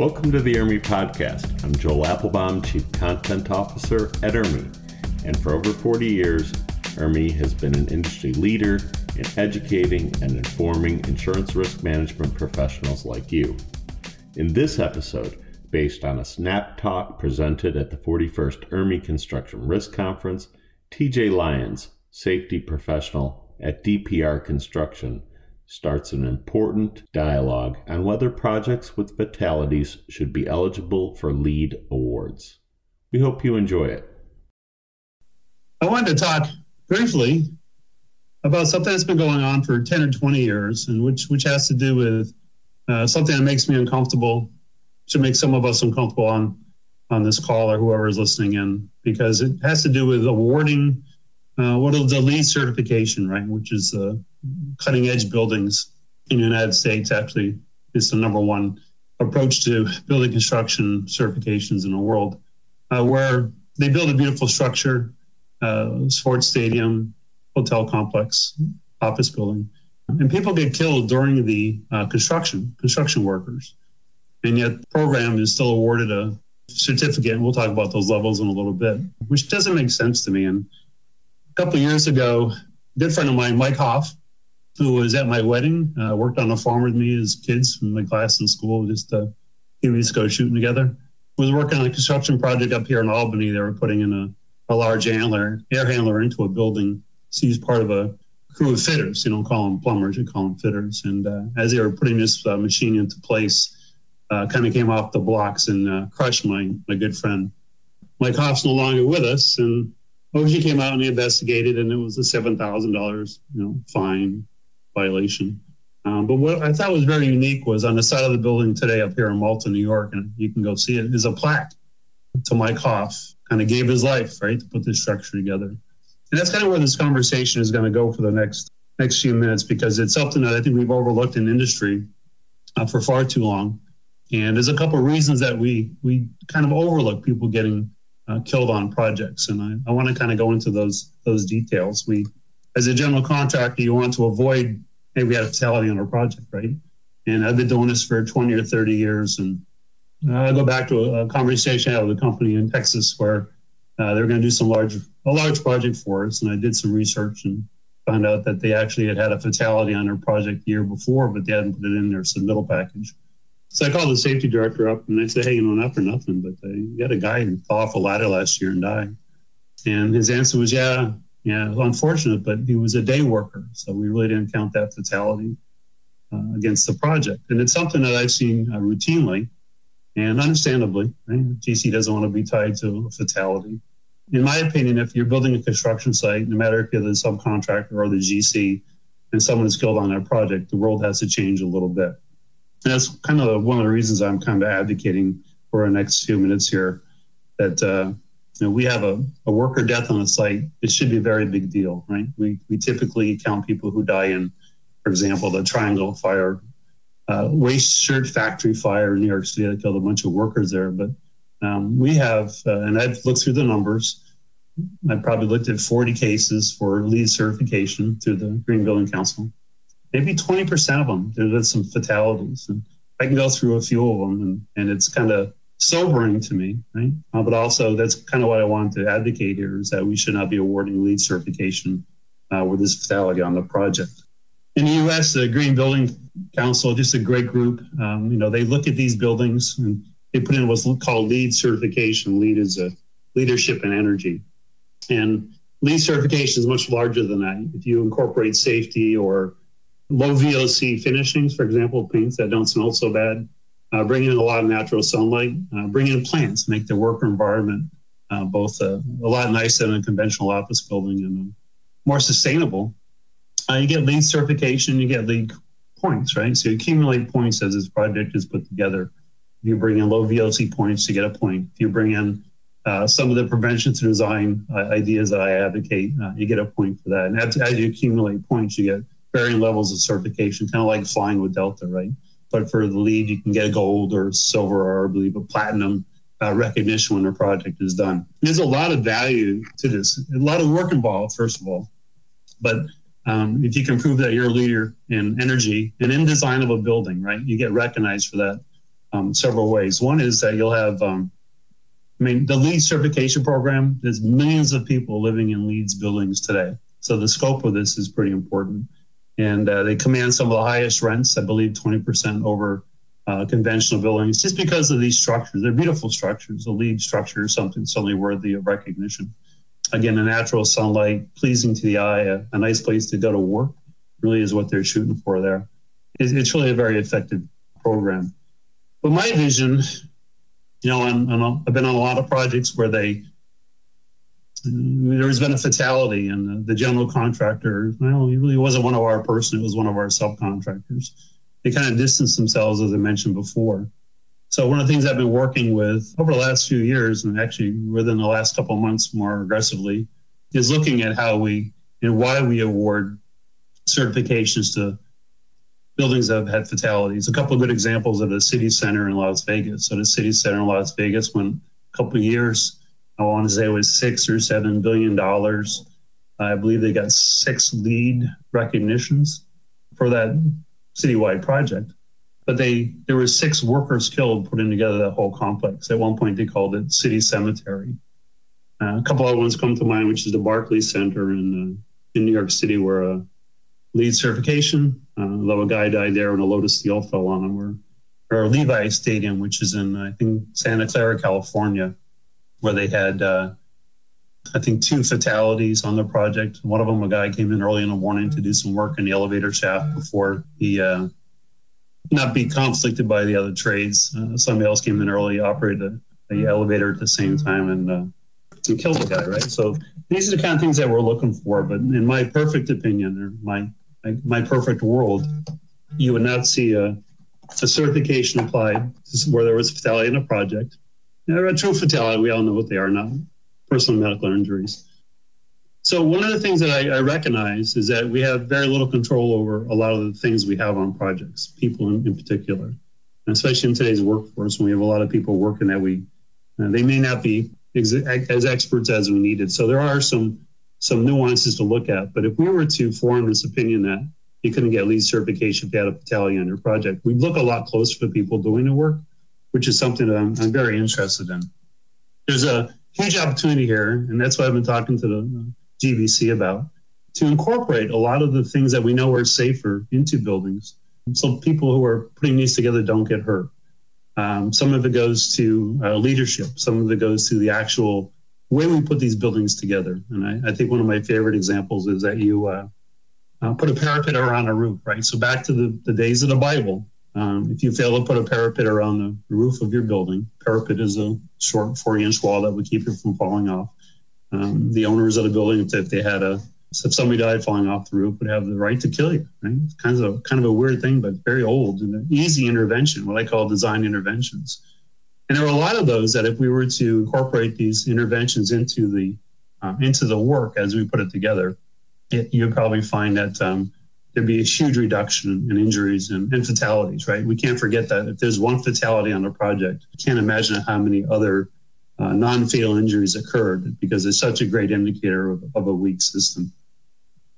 Welcome to the IRMI Podcast. I'm Joel Applebaum, Chief Content Officer at IRMI. And for over 40 years, IRMI has been an industry leader in educating and informing insurance risk management professionals like you. In this episode, based on a snap talk presented at the 41st IRMI Construction Risk Conference, TJ Lyons, safety professional at DPR Construction, starts an important dialogue on whether projects with fatalities should be eligible for LEED awards. We hope you enjoy it. I wanted to talk briefly about something that's been going on for 10 or 20 years, and which, which has to do with uh, something that makes me uncomfortable, should make some of us uncomfortable on, on this call or whoever is listening in, because it has to do with awarding uh, what is the LEED certification, right, which is uh, cutting edge buildings in the United States. Actually, is the number one approach to building construction certifications in the world, uh, where they build a beautiful structure, uh, sports stadium, hotel complex, office building, and people get killed during the uh, construction, construction workers, and yet the program is still awarded a certificate. And we'll talk about those levels in a little bit, which doesn't make sense to me. And a couple years ago, a good friend of mine, Mike Hoff, who was at my wedding, uh, worked on a farm with me as kids from my class in school, just a few weeks ago shooting together. Was working on a construction project up here in Albany. They were putting in a, a large handler, air handler into a building. So he's part of a crew of fitters. You don't call them plumbers, you call them fitters. And uh, as they were putting this uh, machine into place, uh, kind of came off the blocks and uh, crushed my my good friend. Mike Hoff's no longer with us, and OSHA came out and investigated, and it was a seven thousand dollars, you know, fine violation. Um, but what I thought was very unique was on the side of the building today up here in Malta, New York, and you can go see it, is a plaque to Mike Hoff. Kind of gave his life, right, to put this structure together. And that's kind of where this conversation is going to go for the next next few minutes because it's something that I think we've overlooked in industry uh, for far too long. And there's a couple of reasons that we we kind of overlook people getting uh, killed on projects, and I, I want to kind of go into those those details. We, as a general contractor, you want to avoid maybe we had a fatality on our project, right? And I've been doing this for 20 or 30 years, and I go back to a, a conversation I had with a company in Texas where uh, they were going to do some large a large project for us, and I did some research and found out that they actually had had a fatality on their project the year before, but they hadn't put it in their submittal package. So I called the safety director up and I said, hey, you know, not for nothing, but uh, you had a guy who fell off a ladder last year and died. And his answer was, yeah, yeah, unfortunate, but he was a day worker. So we really didn't count that fatality uh, against the project. And it's something that I've seen uh, routinely and understandably. Right? GC doesn't want to be tied to a fatality. In my opinion, if you're building a construction site, no matter if you're the subcontractor or the GC, and someone is killed on that project, the world has to change a little bit. And that's kind of one of the reasons I'm kind of advocating for our next few minutes here that uh, you know we have a, a worker death on a site. It should be a very big deal, right? We we typically count people who die in, for example, the Triangle Fire, uh, waste shirt factory fire in New York City that killed a bunch of workers there. But um, we have, uh, and I've looked through the numbers. I probably looked at 40 cases for LEED certification through the Green Building Council maybe 20% of them, there's some fatalities. And I can go through a few of them, and, and it's kind of sobering to me, right? Uh, but also, that's kind of what I want to advocate here is that we should not be awarding LEED certification uh, with this fatality on the project. In the U.S., the Green Building Council, just a great group. Um, you know, they look at these buildings and they put in what's called LEED certification. LEED is a leadership in energy, and LEED certification is much larger than that. If you incorporate safety or low VOC finishings, for example, paints that don't smell so bad. Uh, bring in a lot of natural sunlight. Uh, bring in plants, make the worker environment uh, both a, a, lot nicer than a conventional office building and more sustainable. Uh, you get LEED certification, you get LEED points, right? So you accumulate points as this project is put together. If you bring in low VOC points, you get a point. If you bring in uh, some of the prevention to design uh, ideas that I advocate, you get a point for that. And as, as you accumulate points, you get varying levels of certification, kind of like flying with Delta, right? But for the LEED, you can get a gold or silver or I believe a platinum uh, recognition when a project is done. There's a lot of value to this, a lot of work involved, first of all. But um, if you can prove that you're a leader in energy and in design of a building, right, you get recognized for that. um, several ways. One is that you'll have, um, I mean, the LEED certification program, there's millions of people living in LEED's buildings today. So the scope of this is pretty important. And uh, they command some of the highest rents, I believe 20% over uh, conventional buildings, just because of these structures. They're beautiful structures. A LEED structure is something certainly worthy of recognition. Again, a natural sunlight, pleasing to the eye, a, a nice place to go to work, really is what they're shooting for there. It's, really a very effective program. But my vision, you know, I've been on a lot of projects where they there's been a fatality, and the, the general contractor, well, he really wasn't one of our person; it was one of our subcontractors. They kind of distanced themselves, as I mentioned before. So one of the things I've been working with over the last few years, and actually within the last couple of months more aggressively, is looking at how we and why we award certifications to buildings that have had fatalities. A couple of good examples of the city center in Las Vegas. So the city center in Las Vegas went a couple of years. I want to say it was six or seven billion dollars. I believe they got six LEED recognitions for that citywide project. But they there were six workers killed putting together that whole complex. At one point, they called it City Cemetery. Uh, a couple other ones come to mind, which is the Barclays Center in uh, in New York City, where a LEED certification, uh, though a guy died there when a load of steel fell on him, or, or Levi Stadium, which is in I think Santa Clara, California where they had, uh, I think, two fatalities on the project. One of them, a guy came in early in the morning to do some work in the elevator shaft before he uh, not be conflicted by the other trades. Uh, somebody else came in early, operated the elevator at the same time, and, uh, and killed the guy. Right. So these are the kind of things that we're looking for. But in my perfect opinion, or my my, my perfect world, you would not see a, a certification applied where there was fatality in a project true fatality, we all know what they are, not personal medical injuries. So one of the things that I, I, recognize is that we have very little control over a lot of the things we have on projects, people in, in particular, and especially in today's workforce when we have a lot of people working that we, uh, they may not be ex- as experts as we needed. So there are some some nuances to look at. But if we were to form this opinion that you couldn't get LEED certification if you had a fatality on your project, we'd look a lot closer to people doing the work which is something that I'm, I'm very interested in. There's a huge opportunity here, and that's what I've been talking to the GBC about to incorporate a lot of the things that we know are safer into buildings so people who are putting these together don't get hurt. Um, some of it goes to uh, leadership, some of it goes to the actual way we put these buildings together. And I, I think one of my favorite examples is that you uh, uh, put a parapet around a roof, right? So back to the, the days of the Bible, um, if you fail to put a parapet around the roof of your building, parapet is a short 40 inch wall that would keep it from falling off. Um, the owners of the building, if they had a, if somebody died falling off the roof, would have the right to kill you. Right? It's kind of a, kind of a weird thing, but very old and an easy intervention, what I call design interventions. And there are a lot of those that if we were to incorporate these interventions into the uh, into the work as we put it together, it, you'd probably find that um, there'd be a huge reduction in injuries and, and, fatalities, right? We can't forget that if there's one fatality on a project, I can't imagine how many other uh, non-fatal injuries occurred because it's such a great indicator of, of, a weak system.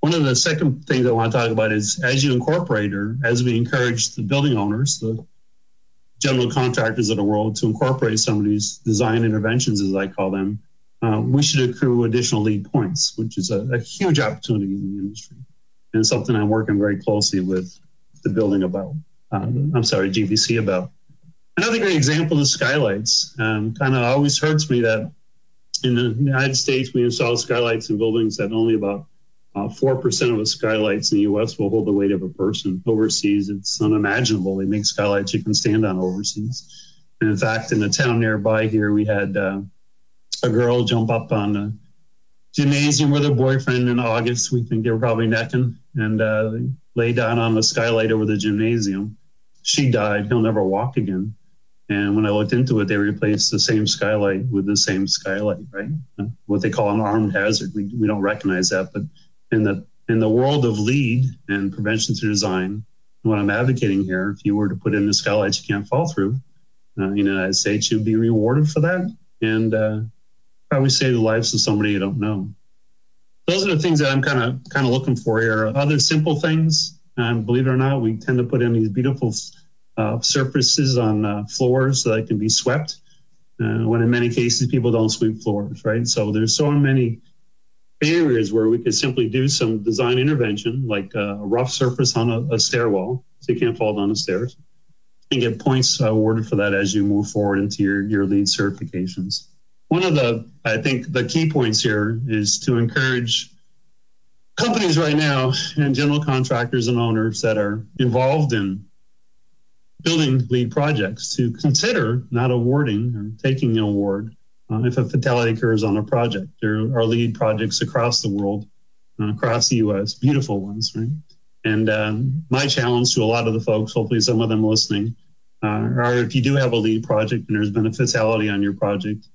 One of the second things I want to talk about is as you incorporate or as we encourage the building owners, the general contractors of the world to incorporate some of these design interventions, as I call them, uh, we should accrue additional LEED points, which is a, a huge opportunity in the industry and something I'm working very closely with the building about. Uh, I'm sorry, GBC about. Another great example is skylights. Um, kind of always hurts me that in the United States we install skylights in buildings that only about uh, four uh, percent of the skylights in the U.S. will hold the weight of a person. Overseas, it's unimaginable. They make skylights you can stand on overseas. And in fact, in a town nearby here, we had uh, a girl jump up on the gymnasium with her boyfriend in August. We think they were probably necking and uh, lay down on the skylight over the gymnasium. She died. He'll never walk again. And when I looked into it, they replaced the same skylight with the same skylight, right? What they call an armed hazard. We, we don't recognize that, but in the in the world of LEED and prevention through design, what I'm advocating here, if you were to put in the skylights you can't fall through, uh, in the United States, you'd be rewarded for that. And uh, probably save the lives of somebody you don't know. Those are the things that I'm kind of kind of looking for here. Other simple things, um, believe it or not, we tend to put in these beautiful uh, surfaces on uh, floors that can be swept. Uh, when in many cases people don't sweep floors, right? So there's so many areas where we could simply do some design intervention, like a rough surface on a, a stairwell, so you can't fall down the stairs, and get points awarded for that as you move forward into your, your LEED certifications. One of the, I think, the key points here is to encourage companies right now and general contractors and owners that are involved in building LEED projects to consider not awarding or taking an award uh, if a fatality occurs on a project. There are LEED projects across the world, uh, across the U.S., beautiful ones, right? And um, my challenge to a lot of the folks, hopefully some of them listening, uh, are if you do have a LEED project and there's been a fatality on your project,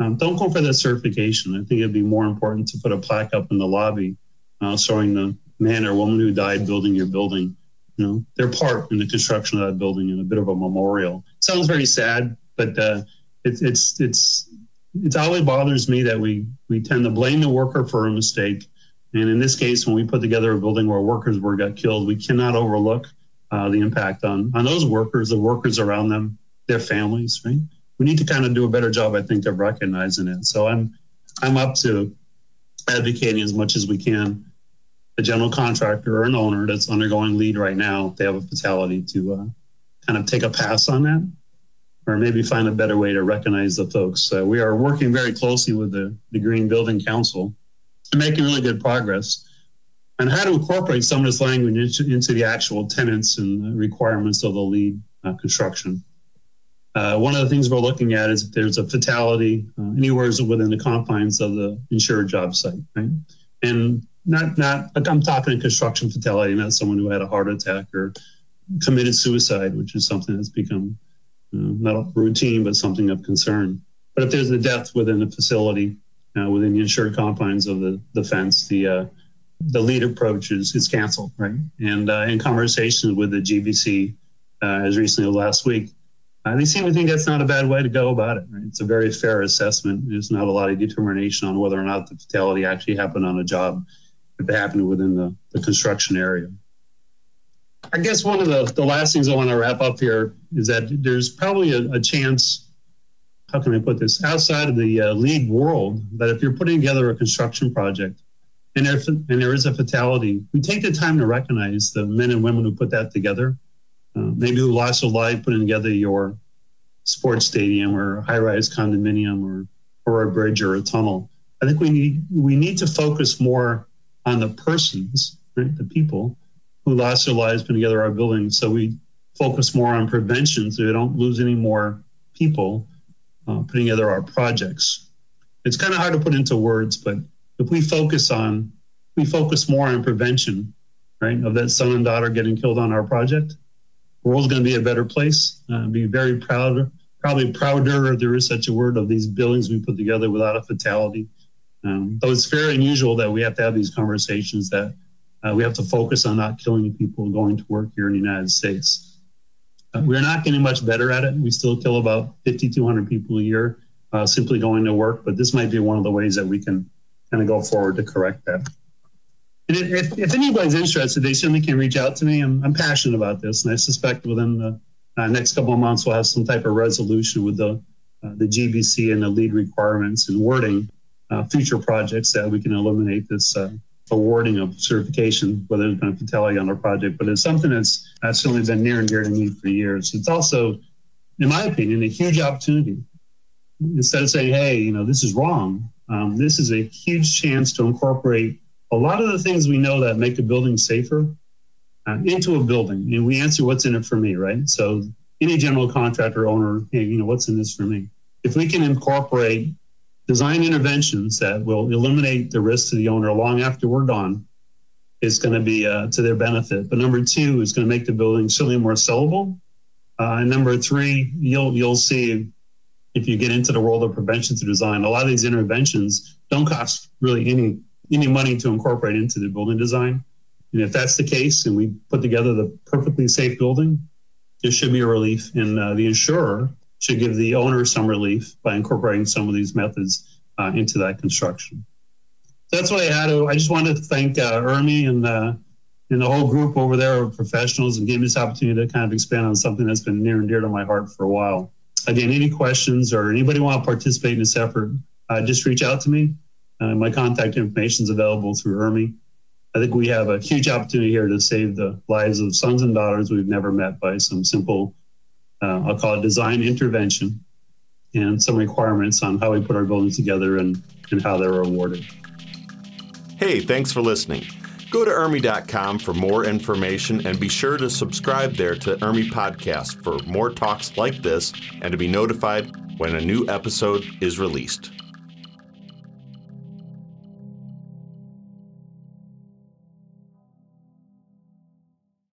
um, don't go for that certification. I think it'd be more important to put a plaque up in the lobby uh, showing the man or woman who died building your building, you know, their part in the construction of that building and a bit of a memorial. Sounds very sad, but uh, it, it's it's it always bothers me that we we tend to blame the worker for a mistake. And in this case, when we put together a building where workers were got killed, we cannot overlook uh, the impact on on those workers, the workers around them, their families. Right? We need to kind of do a better job, I think, of recognizing it. So I'm I'm up to advocating as much as we can. A general contractor or an owner that's undergoing LEED right now, they have a fatality to uh, kind of take a pass on that or maybe find a better way to recognize the folks. Uh, we are working very closely with the, the Green Building Council and making really good progress on how to incorporate some of this language into, into the actual tenants and requirements of the LEED uh, construction. Uh, one of the things we're looking at is if there's a fatality uh, anywhere within the confines of the insured job site, right? And not not I'm talking a construction fatality, not someone who had a heart attack or committed suicide, which is something that's become not a routine, but something of concern. But if there's a death within the facility, uh, within the insured confines of the, the fence, the uh, the LEED approach is, is canceled, right? And uh, in conversations with the GBC uh, as recently as last week, uh, they seem to think that's not a bad way to go about it. Right? It's a very fair assessment. There's not a lot of determination on whether or not the fatality actually happened on a job, if it happened within the, the construction area. I guess one of the, the last things I want to wrap up here is that there's probably a, a chance, how can I put this, outside of the uh, LEED world, that if you're putting together a construction project and, if, and there is a fatality, we take the time to recognize the men and women who put that together, uh, maybe who lost their life putting together your sports stadium or high-rise condominium or, or a bridge or a tunnel. I think we need we need to focus more on the persons, right, the people, who lost their lives putting together our buildings. So we focus more on prevention so we don't lose any more people uh, putting together our projects. It's kind of hard to put into words, but if we focus on, we focus more on prevention, right, of that son and daughter getting killed on our project, the world's going to be a better place. Uh, be very proud, probably prouder, if there is such a word, of these buildings we put together without a fatality. Um, though it's very unusual that we have to have these conversations that uh, we have to focus on not killing people going to work here in the United States. Uh, we're not getting much better at it. We still kill about 5,200 people a year uh, simply going to work, but this might be one of the ways that we can kind of go forward to correct that. And if, if anybody's interested, they certainly can reach out to me. I'm, I'm passionate about this, and I suspect within the uh, next couple of months we'll have some type of resolution with the uh, the GBC and the LEED requirements and wording uh, future projects that we can eliminate this awarding of certification, whether it's been a fatality on our project, but it's something that's, that's certainly been near and dear to me for years. It's also, in my opinion, a huge opportunity. Instead of saying, hey, you know, this is wrong, um, this is a huge chance to incorporate a lot of the things we know that make a building safer uh, into a building. And we answer what's in it for me, right? So any general contractor owner, hey, you know, what's in this for me? If we can incorporate design interventions that will eliminate the risk to the owner long after we're gone it's going to be uh, to their benefit. But number two is going to make the building certainly more sellable. Uh, and number three, you'll you'll see if you get into the world of prevention through design, a lot of these interventions don't cost really any any money to incorporate into the building design. And if that's the case, and we put together the perfectly safe building, there should be a relief, and uh, the insurer should give the owner some relief by incorporating some of these methods uh, into that construction. That's what I had. To, I just wanted to thank uh, IRMI and uh, and the whole group over there of professionals and gave me this opportunity to kind of expand on something that's been near and dear to my heart for a while. Again, any questions or anybody want to participate in this effort, uh, just reach out to me. Uh, my contact information is available through IRMI. I think we have a huge opportunity here to save the lives of sons and daughters we've never met by some simple, uh, I'll call it design intervention, and some requirements on how we put our buildings together and, and how they're awarded. Hey, thanks for listening. Go to IRMI.com for more information and be sure to subscribe there to IRMI Podcast for more talks like this and to be notified when a new episode is released.